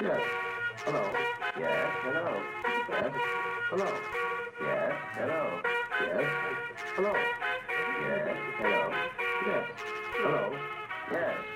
Yes. Hello. Yes. Hello. Yes. Hello. Yes. Hello. Yes. Hello. Yes. Hello. Yes. Hello. Yes.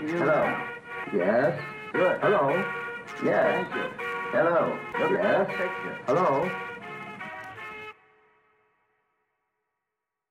Yes. How's it seem to you Hello? Yes. Good. Hello? Yes. Thank you. Hello? Look at Yes. that picture. Hello?